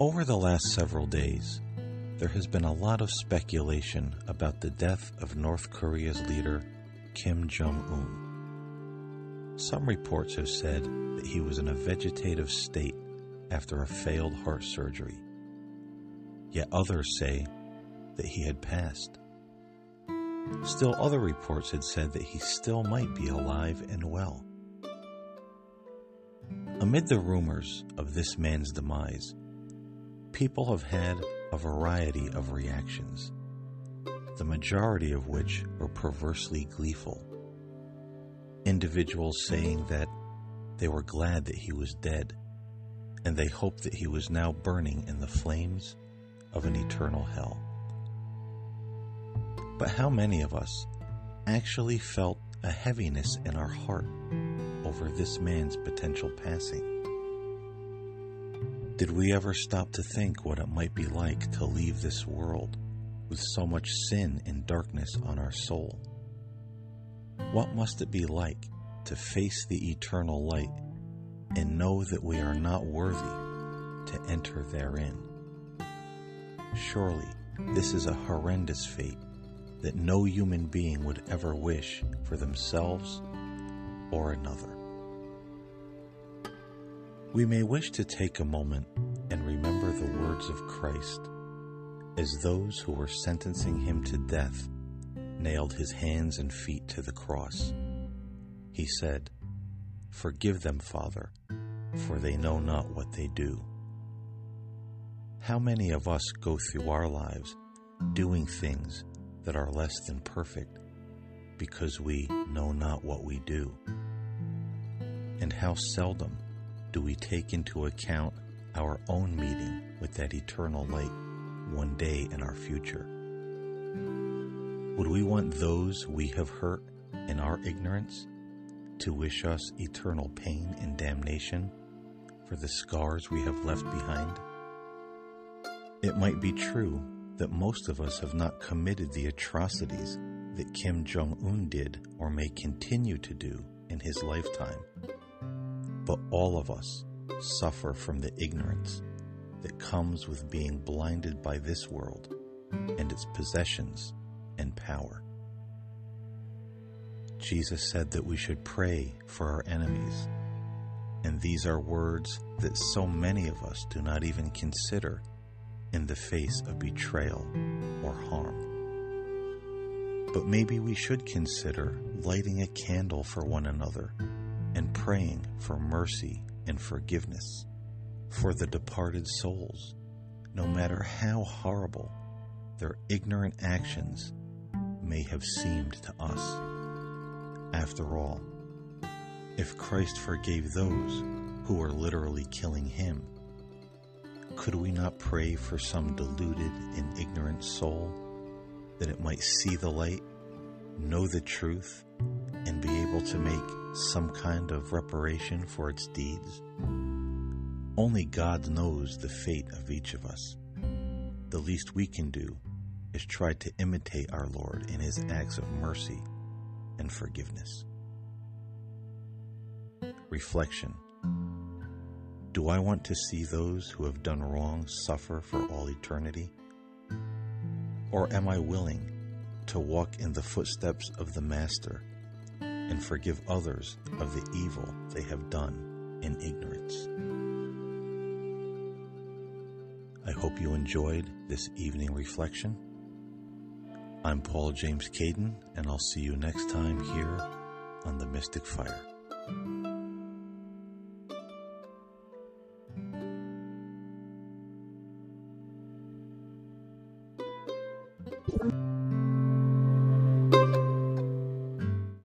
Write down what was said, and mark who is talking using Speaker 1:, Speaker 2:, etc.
Speaker 1: Over the last several days, there has been a lot of speculation about the death of North Korea's leader, Kim Jong un. Some reports have said that he was in a vegetative state after a failed heart surgery. Yet others say that he had passed. Still, other reports had said that he still might be alive and well. Amid the rumors of this man's demise, people have had a variety of reactions, the majority of which were perversely gleeful. Individuals saying that they were glad that he was dead, and they hoped that he was now burning in the flames of an eternal hell. But how many of us actually felt a heaviness in our heart over this man's potential passing? Did we ever stop to think what it might be like to leave this world with so much sin and darkness on our soul? What must it be like to face the eternal light and know that we are not worthy to enter therein? Surely this is a horrendous fate that no human being would ever wish for themselves or another. We may wish to take a moment and remember the words of Christ as those who were sentencing him to death nailed his hands and feet to the cross. He said, Forgive them, Father, for they know not what they do. How many of us go through our lives doing things that are less than perfect because we know not what we do? And how seldom do we take into account our own meeting with that eternal light one day in our future? Would we want those we have hurt in our ignorance to wish us eternal pain and damnation for the scars we have left behind? It might be true that most of us have not committed the atrocities that Kim Jong un did or may continue to do in his lifetime but all of us suffer from the ignorance that comes with being blinded by this world and its possessions and power. Jesus said that we should pray for our enemies, and these are words that so many of us do not even consider in the face of betrayal or harm. But maybe we should consider lighting a candle for one another and praying for mercy and forgiveness for the departed souls, no matter how horrible their ignorant actions may have seemed to us. After all, if Christ forgave those who were literally killing him, could we not pray for some deluded and ignorant soul that it might see the light, know the truth, and be able to make some kind of reparation for its deeds? Only God knows the fate of each of us. The least we can do is try to imitate our Lord in his acts of mercy and forgiveness. Reflection Do I want to see those who have done wrong suffer for all eternity? Or am I willing to walk in the footsteps of the Master and forgive others of the evil they have done in ignorance. I hope you enjoyed this evening reflection. I'm Paul James Caiden, and I'll see you next time here on the Mystic Fire.